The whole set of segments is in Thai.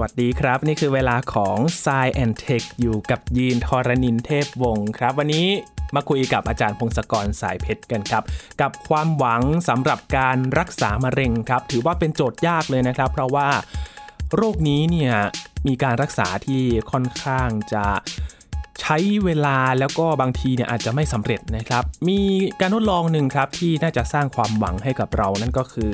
วัสดีครับ นี่คือเวลาของ s ซแอนเทคอยู่กับยีนทรณินเทพวงศ์ครับ วันนี้มาคุยกับอาจารย์พงศกรสายเพชรกันครับ กับความหวังสำหรับการรักษามะเร็งครับ ถือว่าเป็นโจทย์ยากเลยนะครับ เพราะว่าโรคนี้เนี่ยมีการรักษาที่ค่อนข้างจะ ใช้เวลาแล้วก็บางทีเนี่ยอาจจะไม่สำเร็จนะครับ มีการทดลองหนึ่งครับที่น่าจะสร้างความหวังให้กับเรานั่นก็คือ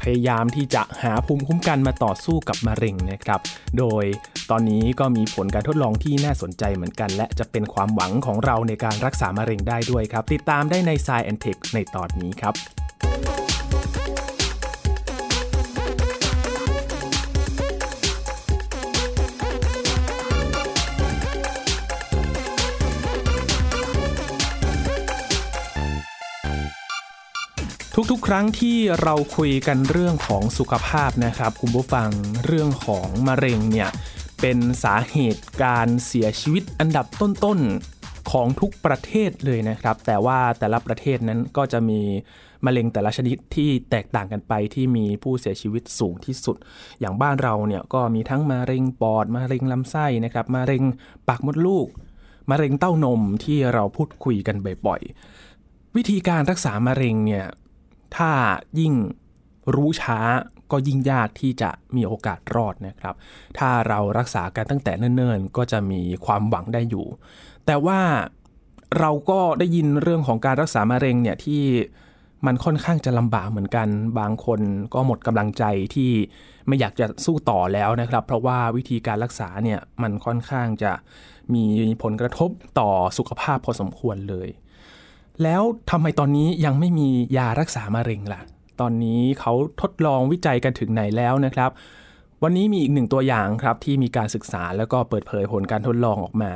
พยายามที่จะหาภูมิคุ้มกันมาต่อสู้กับมะเร็งนะครับ โดยตอนนี้ก็มีผลการทดลองที่น่าสนใจเหมือนกัน และจะเป็นความหวังของเราในการรักษามะเร็งได้ด้วยครับ ติดตามได้ใน Science and Tech ในตอนนี้ครับ ทุกๆ ครั้งที่เราคุยกันเรื่องของสุขภาพนะครับคุณผู้ฟังเรื่องของมะเร็งเนี่ยเป็นสาเหตุการเสียชีวิตอันดับต้นๆของทุกประเทศเลยนะครับ แต่ว่าแต่ละประเทศนั้นก็จะมีมะเร็งแต่ละชนิดที่แตกต่างกันไปที่มีผู้เสียชีวิตสูงที่สุด อย่างบ้านเราเนี่ยก็มีทั้งมะเร็งปอดมะเร็งลำไส้นะครับมะเร็งปากมดลูกมะเร็งเต้านมที่เราพูดคุยกันบ่อยๆวิธีการรักษามะเร็งเนี่ย ถ้ายิ่งรู้ช้าก็ยิ่งยากที่จะมีโอกาสรอดนะครับ ถ้าเรารักษากันตั้งแต่เนิ่นๆ ก็จะมีความหวังได้อยู่ แต่ว่าเราก็ได้ยินเรื่องของการรักษามะเร็งเนี่ยที่มันค่อนข้างจะลำบากเหมือนกัน บางคนก็หมดกำลังใจที่ไม่อยากจะสู้ต่อแล้วนะครับ เพราะว่าวิธีการรักษาเนี่ยมันค่อนข้างจะมีผลกระทบต่อสุขภาพพอสมควรเลย แล้วทำไมตอนนี้ยังไม่มียารักษามะเร็งล่ะ ตอนนี้เขาทดลองวิจัยกันถึงไหนแล้วนะครับ วันนี้มีอีกหนึ่งตัวอย่างครับที่มีการศึกษาแล้วก็เปิดเผยผลการทดลองออกมา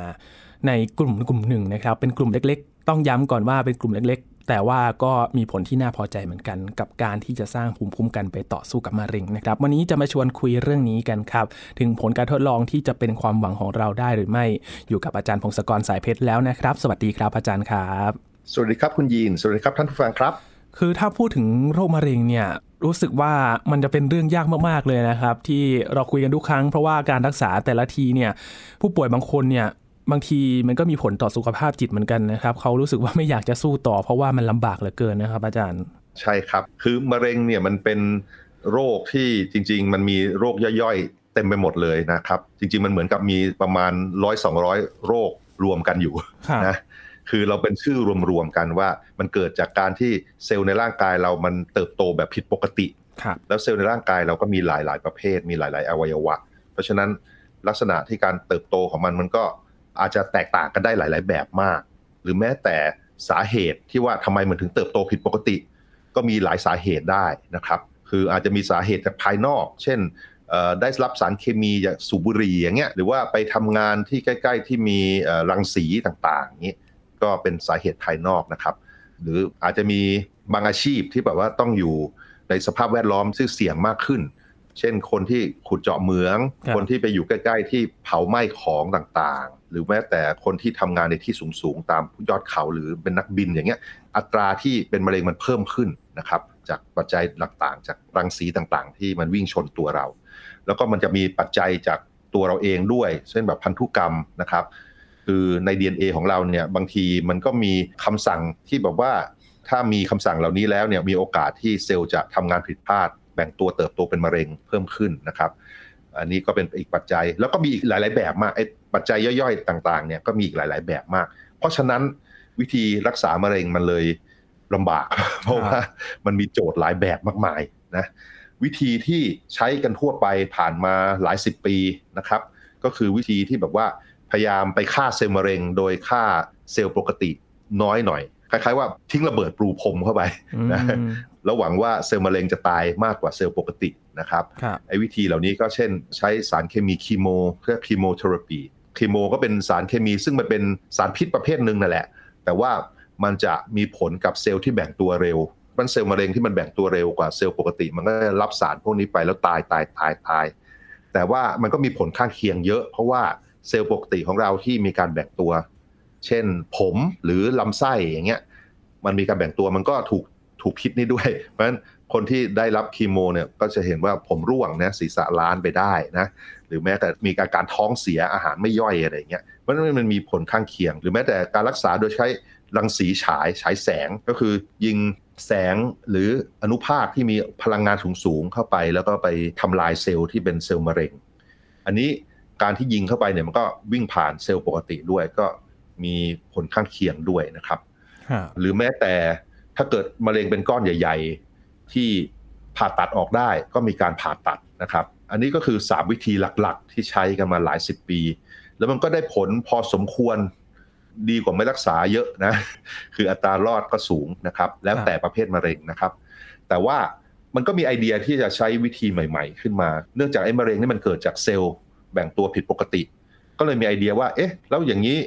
ในกลุ่มกลุ่มหนึ่งนะครับ เป็นกลุ่มเล็กๆ ต้องย้ำก่อนว่าเป็นกลุ่มเล็กๆ แต่ว่าก็มีผลที่น่าพอใจเหมือนกัน กับการที่จะสร้างภูมิคุ้มกันไปต่อสู้กับมะเร็งนะครับ วันนี้จะมาชวนคุยเรื่องนี้กันครับ ถึงผลการทดลองที่จะเป็นความหวังของเราได้หรือไม่ อยู่กับอาจารย์พงศกรสายเพชรแล้วนะครับ สวัสดีครับอาจารย์ครับ สวัสดีครับคุณยีน สวัสดีครับท่านผู้ฟังครับ คือถ้าพูดถึงโรคมะเร็งเนี่ยรู้สึกว่ามันจะเป็นเรื่องยากมากๆเลยนะครับ ที่เราคุยกันทุกครั้งเพราะว่าการรักษาแต่ละทีเนี่ยผู้ป่วยบางคนเนี่ยบางทีมันก็มีผลต่อสุขภาพจิตเหมือนกันนะครับเขารู้สึกว่าไม่อยากจะสู้ต่อเพราะว่ามันลำบากเหลือเกินนะครับ อาจารย์ ใช่ครับ คือมะเร็งเนี่ยมันเป็นโรคที่จริง ๆ มันมีโรคย่อยๆเต็มไปหมดเลยนะครับ จริง ๆ มันเหมือนกับมีประมาณร้อยสองร้อยโรครวมกันอยู่นะ คือเราเป็นชื่อรวมๆกันว่ามันเกิดจากการที่เซลล์ในร่างกายเรามันเติบโตแบบผิดปกติ แล้วเซลล์ในร่างกายเราก็มีหลายๆประเภท มีหลาย ๆ อวัยวะ เพราะฉะนั้นลักษณะที่การเติบโตของมันมันก็อาจจะแตกต่างกันได้หลาย ๆ แบบมาก หรือแม้แต่สาเหตุที่ว่าทำไมมันถึงเติบโตผิดปกติ ก็มีหลายสาเหตุได้นะครับ คืออาจจะมีสาเหตุจากภายนอก เช่นได้รับสารเคมีจากสูบบุหรี่อย่างเงี้ยหรือว่าไปทำงานที่ใกล้ ๆ ที่มีรังสีต่างๆอย่างนี้ ก็เป็นสาเหตุภายนอกนะครับ หรืออาจจะมีบางอาชีพที่แบบว่าต้องอยู่ในสภาพแวดล้อมที่เสี่ยงมากขึ้น เช่นคนที่ขุดเจาะเหมือง คนที่ไปอยู่ใกล้ ๆ ที่เผาไหม้ของต่างๆ หรือแม้แต่คนที่ทำงานในที่สูงๆ ตามยอดเขาหรือเป็นนักบินอย่างเงี้ย อัตราที่เป็นมะเร็งมันเพิ่มขึ้นนะครับ จากปัจจัยต่างๆ จากรังสีต่างๆ ที่มันวิ่งชนตัวเรา แล้วก็มันจะมีปัจจัยจากตัวเราเองด้วย เช่นแบบพันธุกรรมนะครับ คือใน DNA ของเราเนี่ยบางทีมันก็มีคำสั่งที่แบบว่า ถ้ามีคำสั่งเหล่านี้แล้วเนี่ยมีโอกาสที่เซลล์จะทำงานผิดพลาด แบ่งตัวเติบโตเป็นมะเร็งเพิ่มขึ้นนะครับ อันนี้ก็เป็นอีกปัจจัย แล้วก็มีอีกหลาย ๆ แบบมากไอ้ปัจจัยย่อยๆ ต่างๆเนี่ยก็มีอีกหลาย ๆ แบบมาก เพราะฉะนั้นวิธีรักษามะเร็งมันเลยลำบาก เพราะว่ามันมีโจทย์หลายแบบมากมายนะวิธีที่ใช้กันทั่วไปผ่านมาหลายสิบปีนะครับ ก็คือวิธีที่แบบว่า พยายามไปฆ่าเซลล์มะเร็ง โดยฆ่าเซลล์ปกติน้อยหน่อย คล้ายๆว่าทิ้งระเบิดปลูพรมเข้าไปนะแล้วหวังว่าเซลล์มะเร็งจะตายมากกว่าเซลล์ปกตินะครับไอ้วิธีเหล่านี้ก็เช่นใช้สารเคมีคีโมเพื่อ chemotherapy คีโมก็เป็นสารเคมีซึ่งมันเป็นสารพิษประเภทหนึ่งนั่นแหละ แต่ว่ามันจะมีผลกับเซลล์ที่แบ่งตัวเร็วมันเซลล์มะเร็งที่มันแบ่งตัวเร็วกว่าเซลล์ปกติ มันก็รับสารพวกนี้ไปแล้วตายตายตายตาย แต่ว่ามันก็มีผลข้างเคียงเยอะ เพราะว่า เซลล์ปกติของเราที่มีการแบ่งตัว เช่นผมหรือลำไส้อย่างเงี้ย มันมีการแบ่งตัวมันก็ถูกถูกพิษนี้ด้วย เพราะฉะนั้นคนที่ได้รับคีโมเนี่ยก็จะเห็นว่าผมร่วงนะศีรษะล้านไปได้นะหรือแม้แต่มีอาการท้องเสียอาหารไม่ย่อยอะไรเงี้ยเพราะนั้นมันมีผลข้างเคียง หรือแม้แต่การรักษาโดยใช้รังสีฉายฉายแสงก็คือยิงแสงหรืออนุภาคที่มีพลังงานสูงๆเข้าไป แล้วก็ไปทำลายเซลล์ที่เป็นเซลล์มะเร็ง อันนี้ การที่ยิงเข้าไปเนี่ยมันก็วิ่งผ่านเซลล์ปกติด้วย ก็มีผลข้างเคียงด้วยนะครับ หรือแม้แต่ถ้าเกิดมะเร็งเป็นก้อนใหญ่ ๆ ที่ผ่าตัดออกได้ก็มีการผ่าตัดนะครับ อันนี้ก็คือ 3 วิธีหลักๆ ที่ใช้กันมาหลายสิบปี แล้วมันก็ได้ผลพอสมควรดีกว่าไม่รักษาเยอะนะ คืออัตรารอดก็สูงนะครับ แล้วแต่ประเภทมะเร็งนะครับ แต่ว่ามันก็มีไอเดียที่จะใช้วิธีใหม่ ๆ ขึ้นมา เนื่องจากไอ้มะเร็งนี่มันเกิดจากเซลล์ แบ่งตัวผิดปกติ ก็เลยมีไอเดียว่า เอ๊ะ แล้วอย่างนี้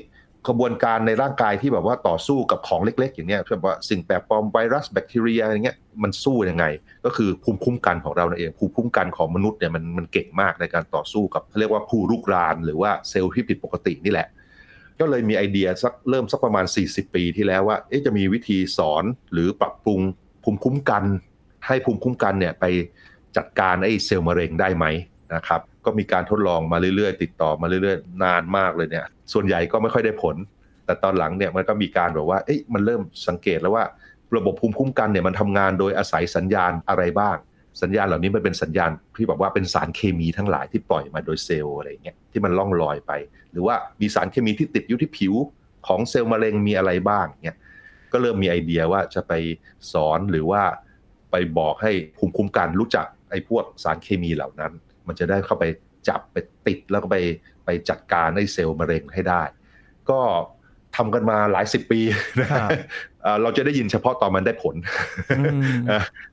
กระบวนการในร่างกายที่แบบว่าต่อสู้กับของเล็ก ๆ อย่างเงี้ยแบบว่าสิ่งแปลกปลอมไวรัสแบคทีเรียอะไรเงี้ยมันสู้ยังไง ก็คือภูมิคุ้มกันของเราเอง ภูมิคุ้มกันของมนุษย์เนี่ยมันมันเก่งมากในการต่อสู้กับเรียกว่าผู้ลุกราน หรือว่าเซลล์ที่ผิดปกตินี่แหละ ก็เลยมีไอเดียสักเริ่มสักประมาณ 40 ปีที่แล้วว่าเอ๊ะจะมีวิธีสอนหรือปรับปรุงภูมิคุ้มกัน ให้ภูมิคุ้มกันเนี่ยไปจัดการไอ้เซลล์มะเร็งได้ไหม นะครับก็มีการทดลองมาเรื่อยๆ ติดต่อมาเรื่อยๆ นานมากเลยเนี่ย ส่วนใหญ่ก็ไม่ค่อยได้ผล แต่ตอนหลังเนี่ยมันก็มีการแบบว่าเอ๊ะมันเริ่มสังเกตแล้วว่า ระบบภูมิคุ้มกันเนี่ยมันทำงานโดยอาศัยสัญญาณอะไรบ้าง สัญญาณเหล่านี้มันเป็นสัญญาณที่บอกว่าเป็นสารเคมีทั้งหลายที่ปล่อยมาโดยเซลล์อะไรเงี้ยที่มันล่องลอยไป หรือว่ามีสารเคมีที่ติดอยู่ที่ผิวของเซลล์มะเร็งมีอะไรบ้างเงี้ยก็เริ่มมีไอเดียว่าจะไปสอนหรือว่าไปบอกให้ภูมิคุ้มกันรู้จักไอ้พวกสารเคมีเหล่านั้น มันจะได้เข้าไปจับไปติดแล้วก็ไปไปจัดการในเซลล์มะเร็งให้ได้ ก็ทำกันมาหลายสิบปีนะเราจะได้ยินเฉพาะตอนมันได้ผล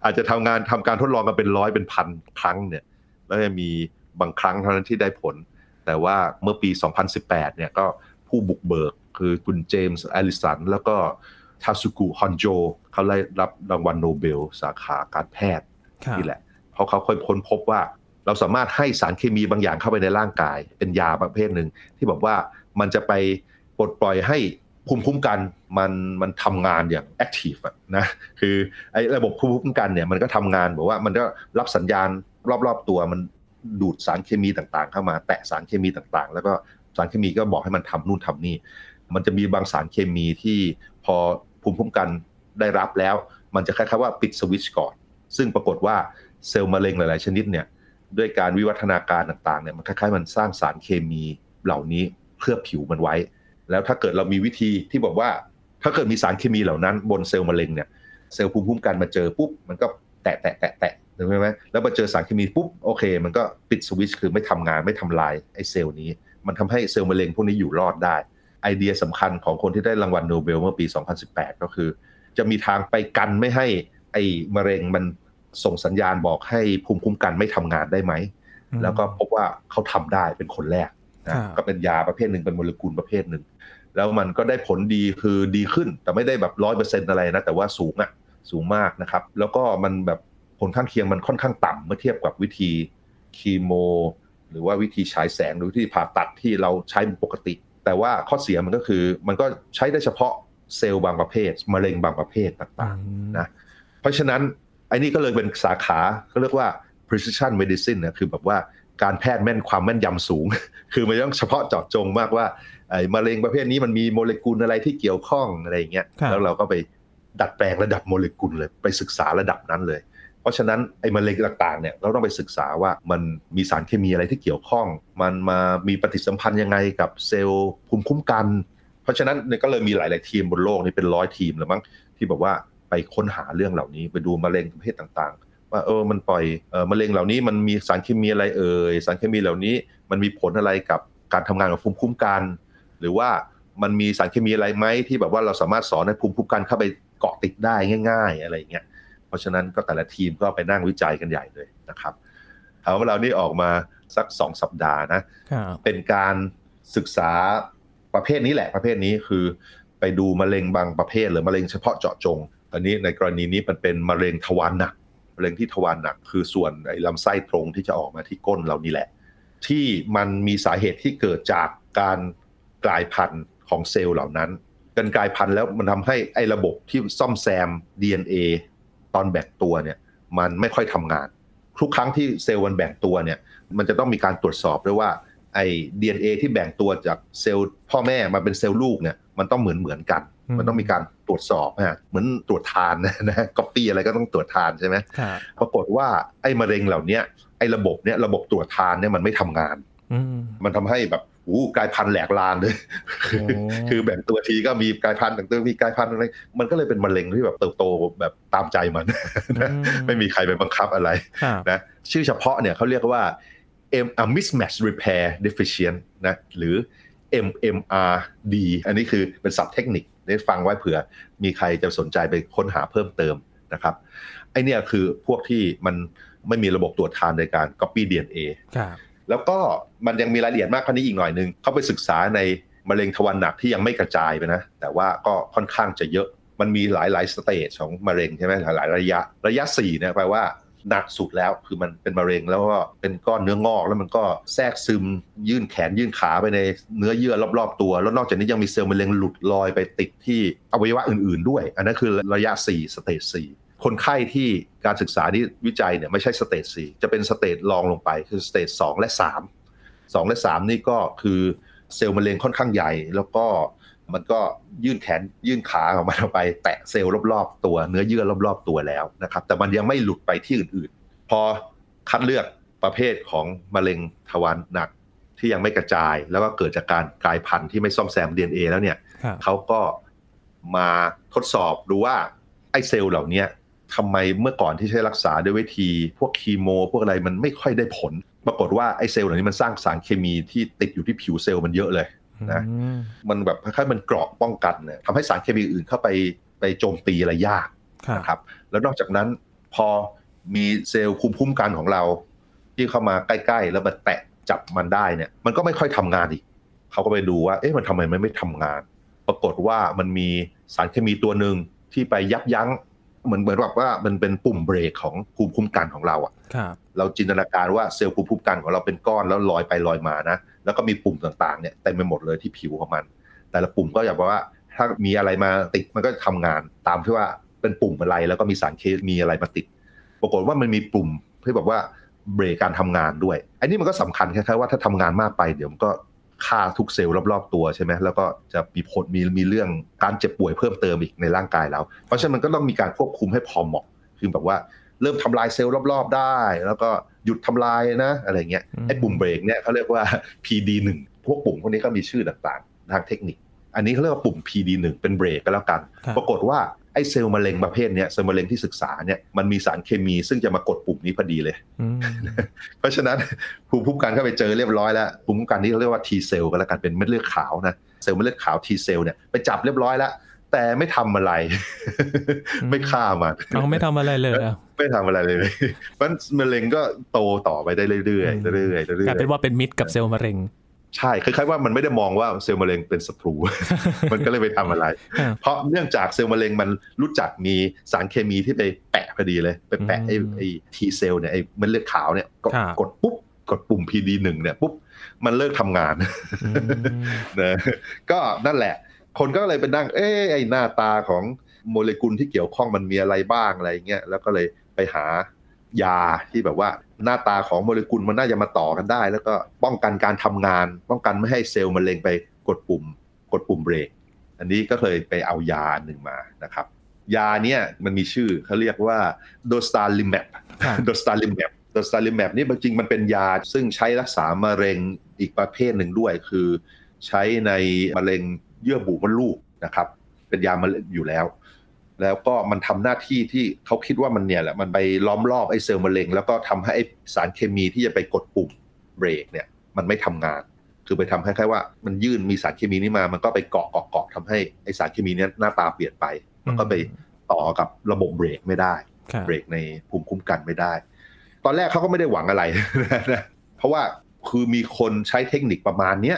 อาจจะทำงานทำการทดลองกันเป็นร้อยเป็นพันครั้งเนี่ยแล้วจะมีบางครั้งเท่านั้นที่ได้ผล แต่ว่าเมื่อปี 2018 เนี่ยก็ผู้บุกเบิกคือคุณเจมส์แอลิสันแล้วก็ทาสุกุฮอนโจเขาได้รับรางวัลโนเบล สาขาการแพทย์นี่แหละ เพราะเขาค่อยค้นพบว่า เราสามารถให้สารเคมีบางอย่างเข้าไปในร่างกาย เป็นยาประเภทหนึ่งที่บอกว่ามันจะไปปลดปล่อยให้ภูมิคุ้มกันมันมันทำงานอย่างแอคทีฟนะคือไอ้ระบบภูมิคุ้มกันเนี่ยมันก็ทำงานบอกว่ามันก็รับสัญญาณรอบๆตัวมันดูดสารเคมีต่างๆ เข้ามา แตะสารเคมีต่างๆ แล้วก็สารเคมีก็บอกให้มันทำนู่นทำนี่ มันจะมีบางสารเคมีที่พอภูมิคุ้มกันได้รับแล้ว มันจะคล้ายๆว่าปิดสวิตช์ก่อน ซึ่งปรากฏว่าเซลล์มะเร็งหลายๆชนิดเนี่ย ด้วยการวิวัฒนาการต่างๆเนี่ยมันคล้ายๆมันสร้างสารเคมีเหล่านี้เคลือบผิวมันไว้ แล้วถ้าเกิดเรามีวิธีที่บอกว่า ถ้าเกิดมีสารเคมีเหล่านั้นบนเซลล์มะเร็งเนี่ยเซลล์ภูมิคุ้มกันมาเจอปุ๊บมันก็แตะแตะแตะแตะถูกไหมแล้วมาเจอสารเคมีปุ๊บโอเค มันก็ปิดสวิตช์คือไม่ทำงานไม่ทำลายไอ้เซลล์นี้ มันทำให้เซลล์มะเร็งพวกนี้อยู่รอดได้ ไอเดียสำคัญของคนที่ได้รางวัลโนเบลเมื่อปี 2018 ก็คือ จะมีทางไปกันไม่ให้ไอ้มะเร็งมัน ส่งสัญญาณบอกให้ภูมิคุ้มกันไม่ทำงานได้ไหม แล้วก็พบว่าเขาทำได้เป็นคนแรกนะก็เป็นยาประเภทหนึ่งเป็นโมเลกุลประเภทหนึ่ง แล้วมันก็ได้ผลดีคือดีขึ้น แต่ไม่ได้แบบร้อยเปอร์เซ็นต์อะไรนะ แต่ว่าสูงอะสูงมากนะครับ แล้วก็มันแบบผลข้างเคียงมันค่อนข้างต่ำเมื่อเทียบกับวิธีคีโม หรือว่าวิธีฉายแสงหรือวิธีผ่าตัดที่เราใช้ปกติ แต่ว่าข้อเสียมันก็คือมันก็ใช้ได้เฉพาะเซลล์บางประเภทมะเร็งบางประเภทต่างๆนะเพราะฉะนั้น ไอ้นี่ก็เลยเป็นสาขาเขาเรียกว่า precision medicine นะคือแบบว่าการแพทย์แม่นความแม่นยำสูง คือมันต้องเฉพาะเจาะจงมากว่าไอ้มะเร็งประเภทนี้มันมีโมเลกุลอะไรที่เกี่ยวข้องอะไรอย่างเงี้ยแล้วเราก็ไปดัดแปลงระดับโมเลกุลเลยไปศึกษาระดับนั้นเลย เพราะฉะนั้นไอ้มะเร็งต่างๆเนี่ยเราต้องไปศึกษาว่ามันมีสารเคมีอะไรที่เกี่ยวข้อง มันมามีปฏิสัมพันธ์ยังไงกับเซลล์ภูมิคุ้มกัน เพราะฉะนั้นเนี่ยก็เลยมีหลาย ๆ ทีมบนโลกนี่เป็นร้อยทีมแล้วมั้งที่บอกว่า ไปค้นหาเรื่องเหล่านี้ไปดูมะเร็งประเภทต่างๆ ว่าเออมันปล่อยเออมะเร็งเหล่านี้มันมีสารเคมีอะไรเอ่ยสารเคมีเหล่านี้มันมีผลอะไรกับการทำงานของภูมิคุ้มกัน หรือว่ามันมีสารเคมีอะไรไหมที่แบบว่าเราสามารถสอนให้ภูมิคุ้มกันเข้าไปเกาะติดได้ง่าย ๆ อะไรเงี้ยเพราะฉะนั้นก็แต่ละทีมก็ไปนั่งวิจัยกันใหญ่เลยนะครับถามว่าเรานี่ออกมาสักสองสัปดาห์นะเป็นการศึกษาประเภทนี้แหละประเภทนี้คือไปดูมะเร็งบางประเภทหรือมะเร็งเฉพาะเจาะจง อันนี้ในกรณีนี้มันเป็นมะเร็งทวารหนักมะเร็งที่ทวารหนัก คือส่วนไอ้ลำไส้ตรงที่จะออกมาที่ก้นเรานี่แหละ ที่มันมีสาเหตุที่เกิดจากการกลายพันธุ์ของเซลล์เหล่านั้นยีนกลายพันธุ์แล้วมันทำให้ไอ้ระบบที่ซ่อมแซม DNA ตอนแบ่งตัวเนี่ยมันไม่ค่อยทำงาน ทุกครั้งที่เซลล์มันแบ่งตัวเนี่ยมันจะต้องมีการตรวจสอบด้วยว่าไอ้ DNA ที่แบ่งตัวจากเซลล์พ่อแม่มาเป็นเซลล์ลูกเนี่ยมันต้องเหมือนเหมือนกัน มันต้องมีการตรวจสอบนะเหมือนตรวจทานนะนะก๊อปปี้อะไรก็ต้องตรวจทานใช่ไหมปรากฏว่าไอ้มะเร็งเหล่านี้ไอ้ระบบเนี้ยระบบตรวจทานเนี่ยมันไม่ทำงานมันทำให้แบบอู้กลายพันธุ์แหลกลานเลย คือแบ่งตัวทีก็มีกลายพันธุ์แบ่งตัวมีกลายพันธุ์อะไร มันก็เลยเป็นมะเร็งที่แบบเติบโตแบบตามใจมันไม่มีใครไปบังคับอะไรนะชื่อเฉพาะเนี่ยเขาเรียกว่า M a mismatch repair deficient นะหรือ MMRD อันนี้คือเป็นศัพท์เทคนิค ได้ฟังไว้เผื่อมีใครจะสนใจไปค้นหาเพิ่มเติมนะครับไอเนี่ยคือพวกที่มันไม่มีระบบตรวจทานในการ copy DNA แล้วก็มันยังมีรายละเอียดมากกว่านี้อีกหน่อยนึง เขาไปศึกษาในมะเร็งทวารหนักที่ยังไม่กระจายไปนะ แต่ว่าก็ค่อนข้างจะเยอะ มันมีหลายหลายสเตจของมะเร็งใช่ไหมหลายหลายระยะ ระยะ4เนี่ยแปลว่า หนักสุดแล้วคือมันเป็นมะเร็งแล้วก็เป็นก้อนเนื้องอก แล้วมันก็แทรกซึมยื่นแขนยื่นขาไปในเนื้อเยื่อรอบๆตัว แล้วนอกจากนี้ยังมีเซลล์มะเร็งหลุดลอยไปติดที่อวัยวะอื่นๆด้วย อันนั้นคือระยะ 4 stage 4คนไข้ที่การศึกษาที่วิจัยเนี่ยไม่ใช่ stage 4จะเป็น stage รองลงไปคือ stage 2และ3 2และ3นี่ก็คือเซลล์มะเร็งค่อนข้างใหญ่ แล้วก็ มันก็ยื่นแขนยื่นขาออกมาไป แตะเซลล์รอบๆ ตัวเนื้อเยื่อรอบๆ ตัวแล้วนะครับ แต่มันยังไม่หลุดไปที่อื่นๆ พอคัดเลือกประเภทของมะเร็งทวารหนักที่ยังไม่กระจาย แล้วก็เกิดจากการกลายพันธุ์ที่ไม่ซ่อมแซม DNA แล้วเนี่ยเขาก็มาทดสอบดูว่าไอ้เซลล์เหล่านี้ทำไมเมื่อก่อนที่ใช้รักษาด้วยวิธี พวกคีโม พวกอะไรมันไม่ค่อยได้ผล ปรากฏว่าไอ้เซลล์เหล่านี้มันสร้างสารเคมีที่ติดอยู่ที่ผิวเซลล์มันเยอะเลย นะมันแบบคล้ายๆมันเกราะป้องกันเนี่ยทำให้สารเคมีอื่นเข้าไปไปโจมตีอะไรยากนะครับแล้วนอกจากนั้นพอมีเซลล์คุมคุ้มกันของเรา ที่เข้ามาใกล้ ๆ แล้วมาแตะจับมันได้เนี่ย มันก็ไม่ค่อยทำงานอีกเขาก็ไปดูว่า เอ๊ะมันทำไมมันไม่ทำงาน ปรากฏว่ามันมีสารเคมีตัวหนึ่งที่ไปยับยั้ง เหมือนเหมือนแบบว่ามันเป็นปุ่มเบรกของภูมิคุ้มกันของเราอะเราจินตนาการว่าเซลล์ภูมิคุ้มกันของเราเป็นก้อนแล้วลอยไปลอยมานะแล้วก็มีปุ่มต่างๆเนี่ยเต็มไปหมดเลยที่ผิวของมัน แต่ละปุ่มก็อยากบอกว่าถ้ามีอะไรมาติดมันก็ทำงานตามที่ว่าเป็นปุ่มอะไรแล้วก็มีสารเคมีอะไรมาติด ปรากฏว่ามันมีปุ่มที่แบบว่าเบรกการทำงานด้วยอันนี้มันก็สำคัญคล้ายๆว่าถ้าทำงานมากไปเดี๋ยวมันก็ ฆ่าทุกเซลล์รอบๆ ตัวใช่ไหมแล้วก็จะมีผลมีมีเรื่องการเจ็บป่วยเพิ่มเติมอีกในร่างกายเรา เพราะฉะนั้นมันก็ต้องมีการควบคุมให้พอเหมาะ คือแบบว่าเริ่มทำลายเซลล์รอบๆ ได้ แล้วก็หยุดทำลายนะ อะไรเงี้ยไอ้ปุ่มเบรกเนี่ยเขาเรียกว่า PD1 พวกปุ่มพวกนี้ก็มีชื่อต่างๆ ทางเทคนิค อันนี้เขาเรียกว่าปุ่ม PD1 เป็นเบรกก็แล้วกัน ปรากฏว่า ไอ้เซลล์มะเร็งประเภทเนี้ยเซลล์มะเร็งที่ศึกษาเนี่ยมันมีสารเคมีซึ่งจะมากดปุ่มนี้พอดีเลย เพราะฉะนั้นภูมิคุ้มกันเข้าไปเจอเรียบร้อยแล้วภูมิคุ้มกันนี้เขาเรียกว่า T เซลล์ก็แล้วกันเป็นเม็ดเลือดขาวนะเซลล์เม็ดเลือดขาว T เซลล์เนี่ยไปจับเรียบร้อยแล้วแต่ไม่ทำอะไร ไม่ฆ่ามันเราไม่ทำอะไรเลยไม่ทำอะไรเลยมันมะเร็งก็โตต่อไปได้เรื่อยๆเรื่อยๆเรื่อยๆกลายเป็นว่าเป็นมิตรกับเซลล์มะเร็ง ใช่คล้ายๆว่ามันไม่ได้มองว่าเซลล์มะเร็งเป็นศัตรู มันก็เลยไปทำอะไร เพราะเนื่องจากเซลล์มะเร็งมันรู้จักมีสารเคมีที่ไปแปะพอดีเลย ไปแปะไอ้ไอ้ทีเซลล์เนี่ยไอ้เม็ดเลือดขาวเนี่ยกดปุ๊บกดปุ่ม PD หนึ่งเนี่ยปุ๊บมันเลิกทำงานนะก็นั่นแหละ คนก็เลยไปนั่งเอ้ไอ้หน้าตาของโมเลกุลที่เกี่ยวข้องมันมีอะไรบ้างอะไรเงี้ยแล้วก็เลยไปหา ยาที่แบบว่าหน้าตาของโมเลกุลมันน่าจะมาต่อกันได้ แล้วก็ป้องกันการทำงาน ป้องกันไม่ให้เซลล์มะเร็งไปกดปุ่ม กดปุ่มเบรก อันนี้ก็เคยไปเอายาหนึ่งมานะครับ ยาเนี่ยมันมีชื่อเขาเรียกว่าโดสตาลิมแมปโดสตาลิมแมปโดสตาลิมแมปนี่จริงมันเป็นยาซึ่งใช้รักษามะเร็งอีกประเภทหนึ่งด้วย คือใช้ในมะเร็งเยื่อบุมดลูกนะครับ เป็นยามะเร็งอยู่แล้ว แล้วก็มันทำหน้าที่ที่เขาคิดว่ามันเนี่ยแหละมันไปล้อมรอบไอ้เซลล์มะเร็ง แล้วก็ทำให้ไอ้สารเคมีที่จะไปกดปุ่มเบรกเนี่ยมันไม่ทำงาน คือไปทำคล้ายๆว่ามันยื่นมีสารเคมีนี้มา มันก็ไปเกาะเกาะเกาะทำให้ไอ้สารเคมีนี้หน้าตาเปลี่ยนไป มันก็ไปต่อกับระบบเบรกไม่ได้ เบรกในภูมิคุ้มกันไม่ได้ ตอนแรกเขาก็ไม่ได้หวังอะไรนะเพราะว่าคือมีคนใช้เทคนิคประมาณเนี้ย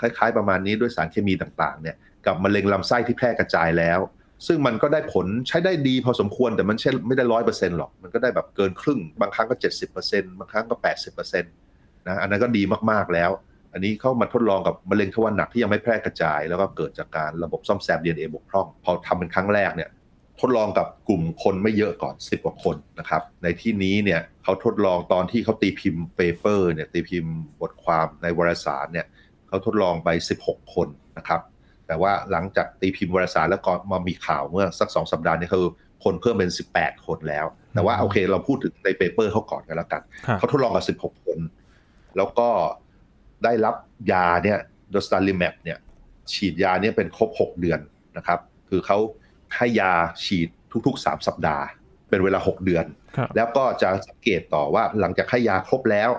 คล้าย ๆ ประมาณนี้ด้วยสารเคมีต่างๆเนี่ยกับมะเร็งลำไส้ที่แพร่กระจายแล้ว ซึ่งมันก็ได้ผลใช้ได้ดีพอสมควรแต่มันใช้ไม่ได้ร้อยเปอร์เซ็นต์หรอก มันก็ได้แบบเกินครึ่ง บางครั้งก็เจ็ดสิบเปอร์เซ็นต์บางครั้งก็แปดสิบเปอร์เซ็นต์นะอันนั้นก็ดีมากๆแล้ว อันนี้เข้ามาทดลองกับมะเร็งทวารหนักที่ยังไม่แพร่กระจาย แล้วก็เกิดจากการระบบซ่อมแซม DNA บกพร่อง พอทำเป็นครั้งแรกเนี่ยทดลองกับกลุ่มคนไม่เยอะก่อน 10 กว่าคนนะครับ ในที่นี้เนี่ยเขาทดลองตอนที่เขาตีพิมพ์ paper เนี่ยตีพิมพ์บทความในวารสารเนี่ยเขาทดลองไป 16 คนนะครับ แต่ว่าหลังจากตีพิมพ์วารสารแล้วก็มามีข่าวเมื่อสักสองสัปดาห์นี้คือคนเพิ่มเป็น 18 คนแล้ว แต่ว่าโอเคเราพูดถึงใน paper เขาก่อนกันแล้วกัน เขาทดลองกับ 16 คน แล้วก็ได้รับยาเนี่ย dostarlimab เนี่ยฉีดยาเนี่ยเป็นครบ 6 เดือนนะครับ คือเขาให้ยาฉีดทุกๆ 3 สัปดาห์ เป็นเวลา 6 เดือน แล้วก็จะสังเกตต่อว่าหลังจากให้ยาครบแล้ว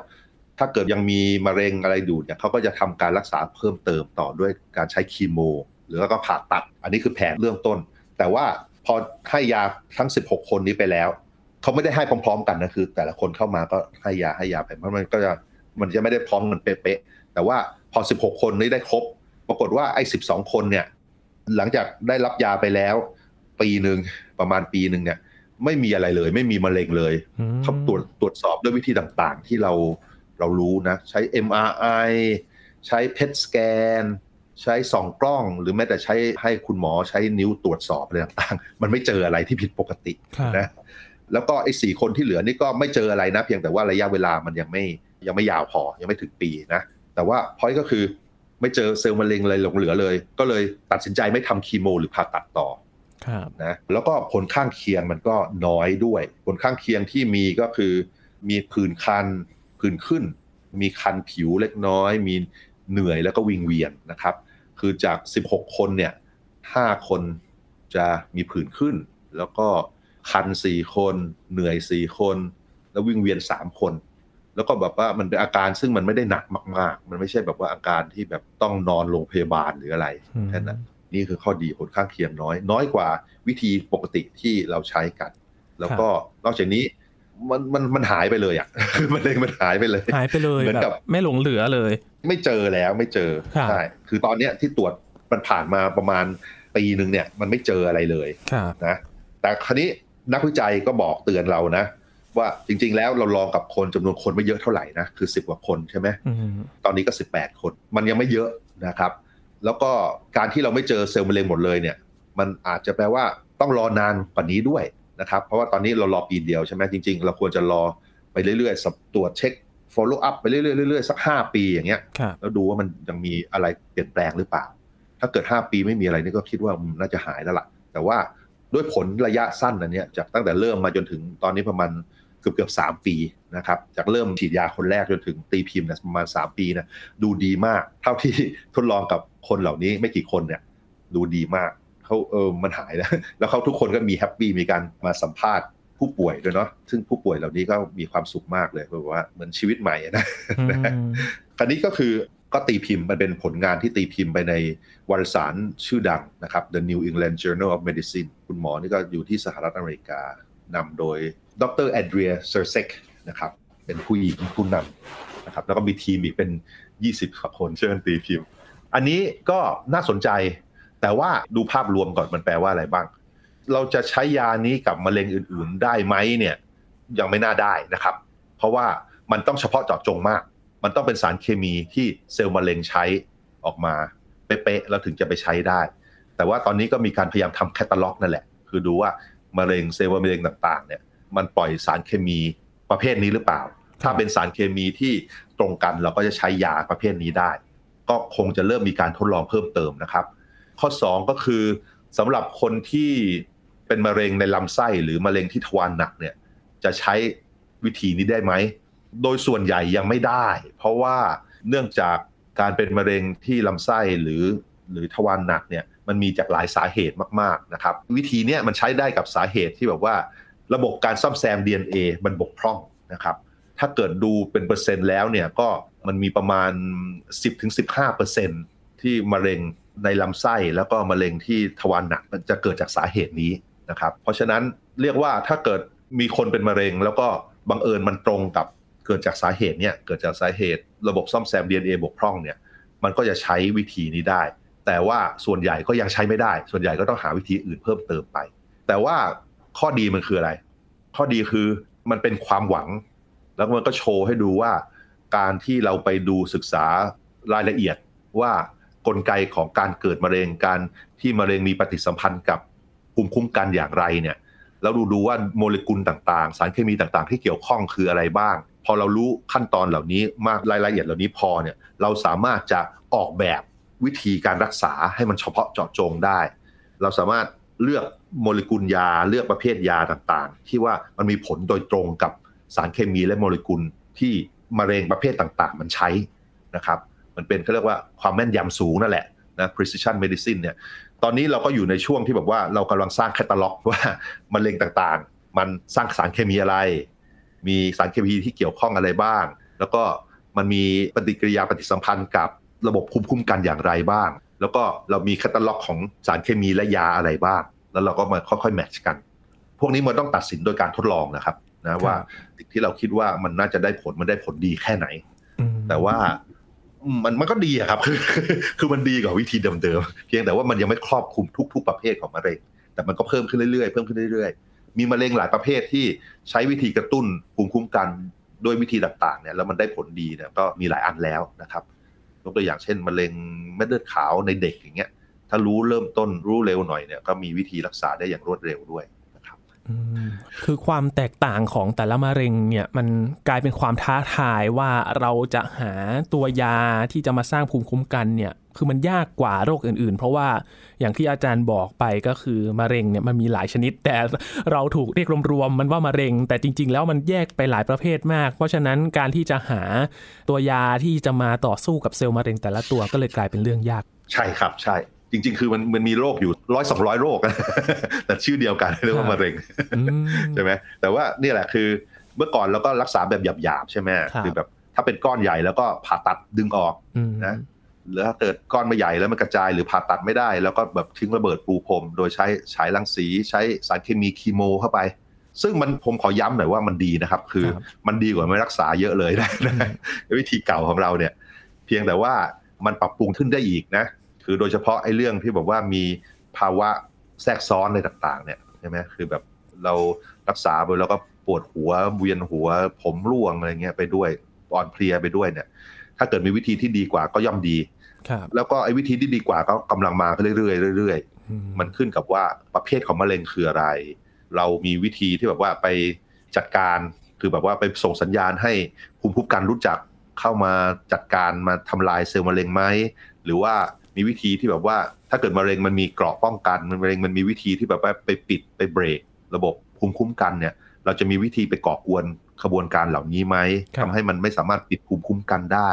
ถ้าเกิดยังมีมะเร็งอะไรดูเนี่ยเขาก็จะทำการรักษาเพิ่มเติมต่อด้วยการใช้คีโม หรือแล้วก็ผ่าตัด อันนี้คือแผนเริ่มต้น แต่ว่าพอให้ยาทั้ง 16 คนนี้ไปแล้วเขาไม่ได้ให้พร้อมๆ กันนะคือ แต่ละคนเข้ามาก็ให้ยาให้ยาไปเพราะมันก็จะมันจะไม่ได้พร้อมกันเป๊ะๆแต่ว่าพอ 16 คนนี้ได้ครบ ปรากฏว่าไอ้ 12 คนเนี่ยหลังจากได้รับยาไปแล้ว ปีหนึ่งประมาณปีหนึ่งเนี่ยไม่มีอะไรเลย ไม่มีมะเร็งเลยเขาตรวจตรวจสอบด้วยวิธีต่างๆ ที่เรา เรารู้นะ ใช้ MRI ใช้ PET scan ใช้ส่องกล้อง หรือแม้แต่ใช้ให้คุณหมอใช้นิ้วตรวจสอบอะไรต่างๆ มันไม่เจออะไรที่ผิดปกตินะแล้วก็ไอ้สี่คนที่เหลือนี่ก็ไม่เจออะไรนะ เพียงแต่ว่าระยะเวลามันยังไม่ยังไม่ยาวพอยังไม่ถึงปีนะ แต่ว่าพอยก็คือไม่เจอเซลล์มะเร็งอะไรหลงเหลือเลย ก็เลยตัดสินใจไม่ทำคีโม หรือผ่าตัดต่อนะแล้วก็ผลข้างเคียงมันก็น้อยด้วย ผลข้างเคียงที่มีก็คือมีผื่นคัน ผื่นขึ้น มีคันผิวเล็กน้อย มีเหนื่อยแล้วก็วิงเวียนนะครับ คือจาก 16 คนเนี่ย5คนจะมีผื่นขึ้น แล้วก็คัน 4 คน เหนื่อย 4 คน แล้ววิงเวียน 3 คน แล้วก็แบบว่ามันเป็นอาการซึ่งมันไม่ได้หนักมาก ๆ มันไม่ใช่แบบว่าอาการที่แบบต้องนอนโรงพยาบาลหรืออะไรแค่นั้นนี่คือข้อดีผลข้างเคียงน้อย น้อยกว่าวิธีปกติที่เราใช้กัน แล้วก็นอกจากนี้ มันมันมันหายไปเลยอะคือมันเลยมันหายไปเลยหายไปเลยเหมือนกับไม่หลงเหลือเลย ไม่เจอแล้วไม่เจอใช่คือตอนเนี้ยที่ตรวจมันผ่านมาประมาณปีหนึ่งเนี่ย มันไม่เจออะไรเลยนะแต่ครนี้นักวิจัยก็บอกเตือนเรานะว่าจริง ๆ แล้วเราลองกับคนจำนวนคนไม่เยอะเท่าไหร่นะคือสิบกว่าคนใช่ไหมตอนนี้ก็สิบแปดคน มันยังไม่เยอะนะครับ แล้วก็การที่เราไม่เจอเซลล์มะเร็งหมดเลยเนี่ย มันอาจจะแปลว่าต้องรอนานกว่านี้ด้วย นะครับเพราะว่าตอนนี้เรารอปีเดียวใช่ไหมจริง ๆ เราควรจะรอไปเรื่อยๆตรวจเช็ค follow up ไปเรื่อยๆเรื่อยๆสักห้าปีอย่างเงี้ยแล้วดูว่ามันยังมีอะไรเปลี่ยนแปลงหรือเปล่า ถ้าเกิด 5 ปีไม่มีอะไรนี่ก็คิดว่าน่าจะหายแล้วล่ะ แต่ว่าด้วยผลระยะสั้นอันนี้จากตั้งแต่เริ่มมาจนถึงตอนนี้ประมาณเกือบเกือบสามปีนะครับจากเริ่มฉีดยาคนแรกจนถึงตีพิมพ์นะประมาณ 3 ปีนะดูดีมาก เท่าที่ทดลองกับคนเหล่านี้ไม่กี่คนเนี่ยดูดีมาก เขาเออมันหายแล้ว แล้วเขาทุกคนก็มี happy มีการมาสัมภาษณ์ผู้ป่วยด้วยเนาะซึ่งผู้ป่วยเหล่านี้ก็มีความสุขมากเลยเพราะว่าเหมือนชีวิตใหม่นะคราวนี้ก็คือก็ตีพิมพ์มันเป็นผลงานที่ตีพิมพ์ไปในวารสารชื่อดังนะครับ The New England Journal of Medicine คุณหมอนี่ก็อยู่ที่สหรัฐอเมริกานำโดยดรแอดเรียเซอร์เซกนะครับเป็นผู้หญิงผู้นำนะครับแล้วก็มีทีมอีกเป็น 20กว่าคนช่วยกันตีพิมพ์ อันนี้ก็น่าสนใจ แต่ว่าดูภาพรวมก่อนมันแปลว่าอะไรบ้าง เราจะใช้ยานี้กับมะเร็งอื่นๆ ได้ไหมเนี่ยยังไม่น่าได้นะครับ เพราะว่ามันต้องเฉพาะเจาะจงมาก มันต้องเป็นสารเคมีที่เซลล์มะเร็งใช้ออกมาเป๊ะๆแล้วถึงจะไปใช้ได้ แต่ว่าตอนนี้ก็มีการพยายามทำแคตตาล็อกนั่นแหละ คือดูว่ามะเร็งเซลล์มะเร็งต่างๆเนี่ยมันปล่อยสารเคมีประเภทนี้หรือเปล่า ถ้าเป็นสารเคมีที่ตรงกันเราก็จะใช้ยาประเภทนี้ได้ ก็คงจะเริ่มมีการทดลองเพิ่มเติมนะครับ ข้อ 2 ก็คือสำหรับคนที่เป็นมะเร็งในลำไส้หรือมะเร็งที่ทวารหนักเนี่ยจะใช้วิธีนี้ได้ไหม โดยส่วนใหญ่ยังไม่ได้ เพราะว่าเนื่องจากการเป็นมะเร็งที่ลำไส้หรือหรือทวารหนักเนี่ยมันมีจากหลายสาเหตุมากๆนะครับ วิธีนี้มันใช้ได้กับสาเหตุที่แบบว่า ระบบการซ่อมแซม DNA มันบกพร่องนะครับ ถ้าเกิดดูเป็นเปอร์เซ็นต์แล้วเนี่ยก็มันมีประมาณ 10-15%ที่มะเร็ง ในลำไส้แล้วก็มะเร็งที่ทวารหนักมันจะเกิดจากสาเหตุนี้นะครับ เพราะฉะนั้นเรียกว่าถ้าเกิดมีคนเป็นมะเร็ง แล้วก็บังเอิญมันตรงกับเกิดจากสาเหตุเนี่ยเกิดจากสาเหตุ ระบบซ่อมแซม DNA บกพร่องเนี่ยมันก็จะใช้วิธีนี้ได้ แต่ว่าส่วนใหญ่ก็ยังใช้ไม่ได้ ส่วนใหญ่ก็ต้องหาวิธีอื่นเพิ่มเติมไป แต่ว่าข้อดีมันคืออะไร ข้อดีคือมันเป็นความหวัง แล้วมันก็โชว์ให้ดูว่า การที่เราไปดูศึกษารายละเอียดว่า กลไกของการเกิดมะเร็งการที่มะเร็งมีปฏิสัมพันธ์กับภูมิคุ้มกันอย่างไรเนี่ยแล้วดูดูว่าโมเลกุลต่างๆ สารเคมีต่างๆ ที่เกี่ยวข้องคืออะไรบ้าง พอเรารู้ขั้นตอนเหล่านี้มากรายละเอียดเหล่านี้พอเนี่ยเราสามารถจะออกแบบวิธีการรักษาให้มันเฉพาะเจาะจงได้ เราสามารถเลือกโมเลกุลยาเลือกประเภทยาต่างๆ ที่ว่ามันมีผลโดยตรงกับสารเคมีและโมเลกุลที่มะเร็งประเภทต่างๆ มันใช้นะครับ มันเป็นเขาเรียกว่าความแม่นยำสูงนั่นแหละนะ precision medicine เนี่ยตอนนี้เราก็อยู่ในช่วงที่แบบว่าเรากำลังสร้างแคตตาล็อกว่ามะเร็งต่างๆ มันสร้างสารเคมีอะไร มีสารเคมีที่เกี่ยวข้องอะไรบ้าง แล้วก็มันมีปฏิกิริยาปฏิสัมพันธ์กับระบบภูมิคุ้มกันอย่างไรบ้าง แล้วก็เรามีแคตตาล็อกของสารเคมีและยาอะไรบ้าง แล้วเราก็มาค่อยๆแมทช์กัน พวกนี้มันต้องตัดสินโดยการทดลองนะครับนะว่าสิ่งที่เราคิดว่ามันน่าจะได้ผลมันได้ผลดีแค่ไหน แต่ว่า มันมันก็ดีอะครับคือคือมันดีกว่าวิธีเดิมๆเพียงแต่ว่ามันยังไม่ครอบคลุมทุก ๆ ประเภทของมะเร็ง แต่มันก็เพิ่มขึ้นเรื่อยๆเพิ่มขึ้นเรื่อยๆ มีมะเร็งหลายประเภทที่ใช้วิธีกระตุ้นภูมิคุ้มกันด้วยวิธีต่างๆเนี่ยแล้วมันได้ผลดีเนี่ยก็มีหลายอันแล้วนะครับยกตัวอย่างเช่นมะเร็งเม็ดเลือดขาวในเด็กอย่างเงี้ยถ้ารู้เริ่มต้นรู้เร็วหน่อยเนี่ยก็มีวิธีรักษาได้อย่างรวดเร็วด้วย คือความแตกต่างของแต่ละมะเร็งเนี่ยมันกลายเป็นความท้าทายว่าเราจะหาตัวยาที่จะมาสร้างภูมิคุ้มกันเนี่ยคือมันยากกว่าโรคอื่น ๆ เพราะว่าอย่างที่อาจารย์บอกไปก็คือมะเร็งเนี่ยมันมีหลายชนิด แต่เราถูกเรียกรวมๆมันว่ามะเร็ง แต่จริง ๆ แล้วมันแยกไปหลายประเภทมาก เพราะฉะนั้นการที่จะหาตัวยาที่จะมาต่อสู้กับเซลล์มะเร็งแต่ละตัวก็เลยกลายเป็นเรื่องยาก ใช่ครับใช่ จริง ๆ คือมันมันมีโรคอยู่ร้อยสองร้อยโรคแต่ชื่อเดียวกันเรียกว่ามะเร็งใช่ไหมแต่ว่านี่แหละคือเมื่อก่อนเราก็รักษาแบบหยาบๆใช่ไหมคือแบบถ้าเป็นก้อนใหญ่แล้วก็ผ่าตัดดึงออกนะหรือถ้าเกิดก้อนไม่ใหญ่แล้วมันกระจายหรือผ่าตัดไม่ได้ แล้วก็แบบทิ้งระเบิดปูพรม โดยใช้ฉายรังสีใช้สารเคมีคีโมเข้าไป ซึ่งมันผมขอย้ำหน่อยว่ามันดีนะครับ คือมันดีกว่าไม่รักษาเยอะเลยนะวิธีเก่าของเราเนี่ย เพียงแต่ว่ามันปรับปรุงขึ้นได้อีกนะ คือโดยเฉพาะไอ้เรื่องที่บอกว่ามีภาวะแทรกซ้อนอะไรต่างๆ เนี่ยใช่ไหมคือแบบเรารักษาไปแล้วก็ปวดหัวเวียนหัว ผมร่วงอะไรเงี้ยไปด้วยอ่อนเพลียไปด้วยเนี่ย ถ้าเกิดมีวิธีที่ดีกว่าก็ย่อมดีแล้วก็ไอ้วิธีที่ดีกว่าก็กำลังมาเรื่อยๆเรื่อยๆมันขึ้นกับว่าประเภทของมะเร็งคืออะไร เรามีวิธีที่แบบว่าไปจัดการคือแบบว่าไปส่งสัญญาณให้ภูมิคุ้มกันรู้จักเข้ามาจัดการมาทำลายเซลล์มะเร็งไหมหรือว่า มีวิธีที่แบบว่า ถ้าเกิดมะเร็งมันมีเกราะป้องกันมะเร็งมันมีวิธีที่แบบว่าไปปิดไปเบรก ระบบภูมิคุ้มกันเนี่ย เราจะมีวิธีไปก่อกวนขบวนการเหล่านี้ไหมทำให้มันไม่สามารถปิดภูมิคุ้มกันได้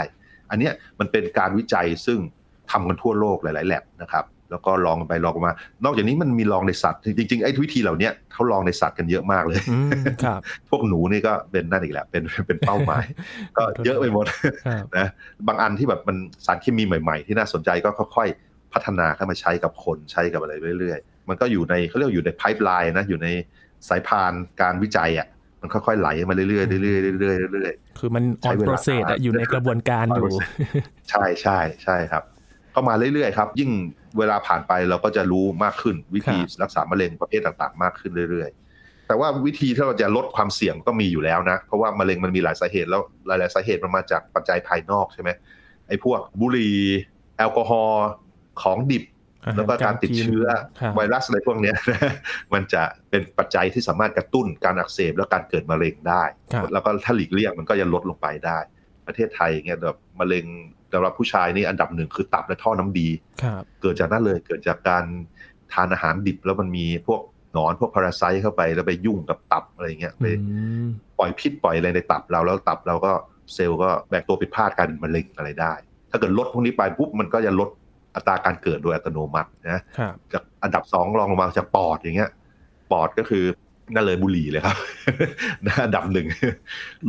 อันนี้มันเป็นการวิจัยซึ่งทำกันทั่วโลกหลาย ๆ แลบนะครับ แล้วก็ลองไปลองมา นอกจากนี้มันมีลองในสัตว์ จริงๆไอ้วิธีเหล่านี้เขาลองในสัตว์กันเยอะมากเลยพวกหนูนี่ก็เป็นนั่นอีกแหละเป็นเป็นเป้าหมาย ก็เยอะไปหมดนะบางอันที่แบบมันสารเคมีใหม่ๆ ที่น่าสนใจก็ค่อยๆ พัฒนาเข้ามาใช้กับคนใช้กับอะไรเรื่อยๆ มันก็อยู่ในเขาเรียกอยู่ในไพป์ไลน์นะอยู่ในสายพานการวิจัยอะมันค่อยๆไหลมาเรื่อยๆเรื่อยๆเรื่อยๆเรื่อยๆคือมันออนโปรเซสอยู่ในกระบวนการอยู่ใช่ใช่ใช่ครับ เข้ามาเรื่อยๆครับยิ่งเวลาผ่านไปเราก็จะรู้มากขึ้น วิธีรักษามะเร็งประเภทต่างๆ มากขึ้นเรื่อยๆ แต่ว่าวิธีที่เราจะลดความเสี่ยงก็มีอยู่แล้วนะ เพราะว่ามะเร็งมันมีหลายสาเหตุแล้วหลายๆสาเหตุมันมาจากปัจจัยภายนอกใช่ไหมไอ้พวกบุหรี่แอลกอฮอล์ของดิบแล้วก็การติดเชื้อไวรัสอะไรพวกนี้มันจะเป็นปัจจัยที่สามารถกระตุ้นการอักเสบและการเกิดมะเร็งได้ แล้วก็ถ้าหลีกเลี่ยงมันก็จะลดลงไปได้ ประเทศไทยเงี้ยแบบมะเร็งสำหรับผู้ชายนี่อันดับหนึ่งคือตับและท่อน้ำดี เกิดจากนั้นเลยเกิดจากการทานอาหารดิบแล้วมันมีพวกหนอนพวกพาราไซต์เข้าไปแล้วไปยุ่งกับตับอะไรเงี้ยไปปล่อยพิษปล่อยอะไรในตับเราแล้วตับเราก็เซลล์ก็แบกตัวผิดพลาดกลายเป็นมะเร็งอะไรได้ ถ้าเกิดลดพวกนี้ไปปุ๊บมันก็จะลดอัตราการเกิดโดยอัตโนมัตินะจากอันดับสองรองลงมาจากปอดอย่างเงี้ย ปอดก็คือ นั่นเลยบุหรี่เลยครับอันดับหนึ่ง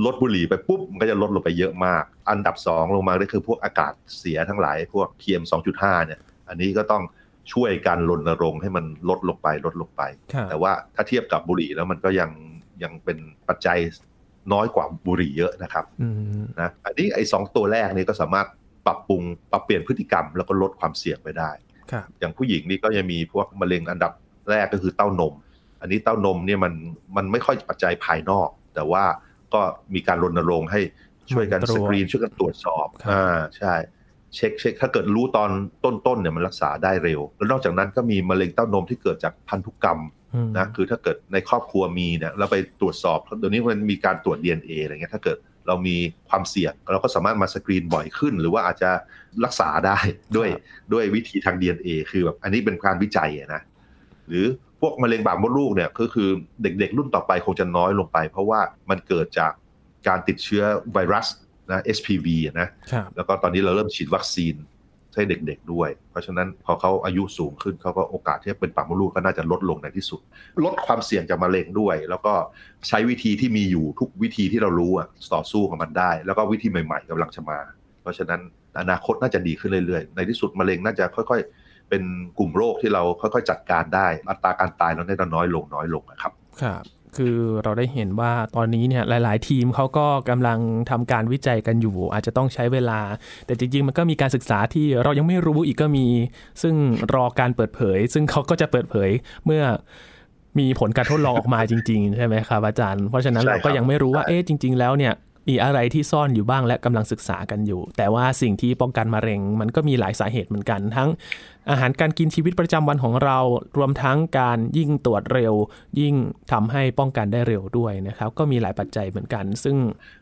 ลดบุหรี่ไปปุ๊บมันก็จะลดลงไปเยอะมาก อันดับสองลงมาก็คือพวกอากาศเสียทั้งหลายพวก PM 2.5เนี่ย อันนี้ก็ต้องช่วยการรณรงค์ให้มันลดลงไปลดลงไป แต่ว่าถ้าเทียบกับบุหรี่แล้วมันก็ยังยังเป็นปัจจัยน้อยกว่าบุหรี่เยอะนะครับนะอันนี้ไอ้สองตัวแรกนี้ก็สามารถปรับปรุงปรับเปลี่ยนพฤติกรรมแล้วก็ลดความเสี่ยงไปได้อย่างผู้หญิงนี่ก็จะมีพวกมะเร็งอันดับแรกก็คือเต้านม อันนี้เต้านมเนี่ยมันมันไม่ค่อยปัจจัยภายนอก แต่ว่าก็มีการรณรงค์ให้ช่วยกันสกรีนช่วยกันตรวจสอบอ่าใช่ เช็คเช็คถ้าเกิดรู้ตอนต้นๆเนี่ยมันรักษาได้เร็ว แล้วนอกจากนั้นก็มีมะเร็งเต้านมที่เกิดจากพันธุกรรมนะคือถ้าเกิดในครอบครัวมีเนี่ยเราไปตรวจสอบเดี๋ยวนี้มันมีการตรวจ DNA อะไรเงี้ยถ้าเกิดเรามีความเสี่ยงเราก็สามารถมาสกรีนบ่อยขึ้น หรือว่าอาจจะรักษาได้ด้วยด้วยวิธีทาง DNA คือแบบอันนี้เป็นการวิจัยนะหรือ พวกมะเร็งปากมดลูกเนี่ยก็คือเด็กๆ รุ่นต่อไปคงจะน้อยลงไป เพราะว่ามันเกิดจากการติดเชื้อไวรัสนะ HPV นะแล้วก็ตอนนี้เราเริ่มฉีดวัคซีนให้เด็กๆด้วย เพราะฉะนั้นพอเขาอายุสูงขึ้นเขาก็โอกาสที่จะเป็นปากมดลูกก็น่าจะลดลงในที่สุด ลดความเสี่ยงจากมะเร็งด้วย แล้วก็ใช้วิธีที่มีอยู่ทุกวิธีที่เรารู้อะต่อสู้กับมันได้ แล้วก็วิธีใหม่ๆกำลังจะมา เพราะฉะนั้นอนาคตน่าจะดีขึ้นเรื่อยๆ ในที่สุดมะเร็งน่าจะค่อยๆ เป็นกลุ่มโรคที่เราค่อยๆจัดการได้ อัตราการตายเราได้น้อยลงน้อยลงนะครับครับคือเราได้เห็นว่าตอนนี้เนี่ยหลาย ๆ ทีมเขาก็กำลังทำการวิจัยกันอยู่ อาจจะต้องใช้เวลา แต่จริง ๆ มันก็มีการศึกษาที่เรายังไม่รู้อีกก็มี ซึ่งรอการเปิดเผย ซึ่งเขาก็จะเปิดเผยเมื่อมีผลการทดลองออกมาจริง ๆ ใช่ไหมครับอาจารย์ เพราะฉะนั้นเราก็ยังไม่รู้ว่าเอ๊ะจริง ๆ แล้วเนี่ย มีอะไรที่ซ่อนอยู่บ้างและกำลังศึกษากันอยู่ แต่ว่าสิ่งที่ป้องกันมะเร็ง มันก็มีหลายสาเหตุเหมือนกัน ทั้งอาหารการกินชีวิตประจำวันของเรา รวมทั้งการยิ่งตรวจเร็ว ยิ่งทำให้ป้องกันได้เร็วด้วยนะครับ ก็มีหลายปัจจัยเหมือนกัน ซึ่ง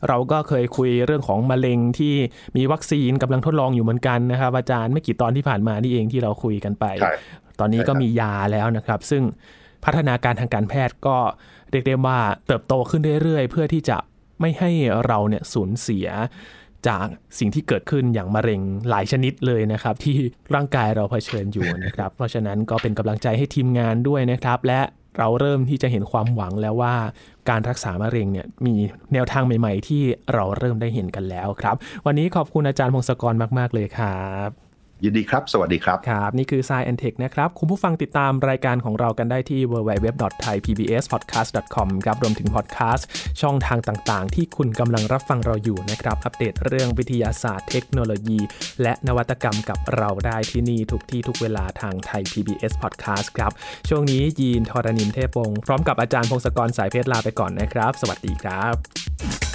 เราก็เคยคุยเรื่องของมะเร็งที่มีวัคซีนกำลังทดลองอยู่เหมือนกันนะครับ อาจารย์ไม่กี่ตอนที่ผ่านมานี่เองที่เราคุยกันไป ตอนนี้ก็มียาแล้วนะครับ ซึ่งพัฒนาการทางการแพทย์ก็เรียกได้ว่าเติบโตขึ้นเรื่อยๆ เพื่อที่จะ ไม่ให้เราเนี่ยสูญเสียจากสิ่งที่เกิดขึ้นอย่างมะเร็งหลายชนิดเลยนะครับ ที่ร่างกายเราเผชิญอยู่นะครับ เพราะฉะนั้นก็เป็นกำลังใจให้ทีมงานด้วยนะครับ และเราเริ่มที่จะเห็นความหวังแล้วว่าการรักษามะเร็งเนี่ยมีแนวทางใหม่ ๆ ที่เราเริ่มได้เห็นกันแล้วครับ วันนี้ขอบคุณอาจารย์พงศกรมาก ๆ เลยครับ ยินดีครับ สวัสดีครับ ครับ นี่คือ s ายแอนเทคนะครับ คุณผู้ฟังติดตามรายการของเรากันได้ที่ www.thaipbspodcast.com ครับ รวมถึงพอดแคสต์ช่องทางต่างๆ ที่คุณกำลังรับฟังเราอยู่นะครับ อัปเดตเรื่องวิทยาศาสตร์เทคโนโลยี และนวัตกรรมกับเราได้ที่นี่ทุกที่ทุกเวลาทางไทย PBS Podcast ครับ ช่วงนี้ยีนทรณินเทพวงศ์พร้อมกับอาจารย์พงศกรสายเพชรลาไปก่อนนะครับ สวัสดีครับ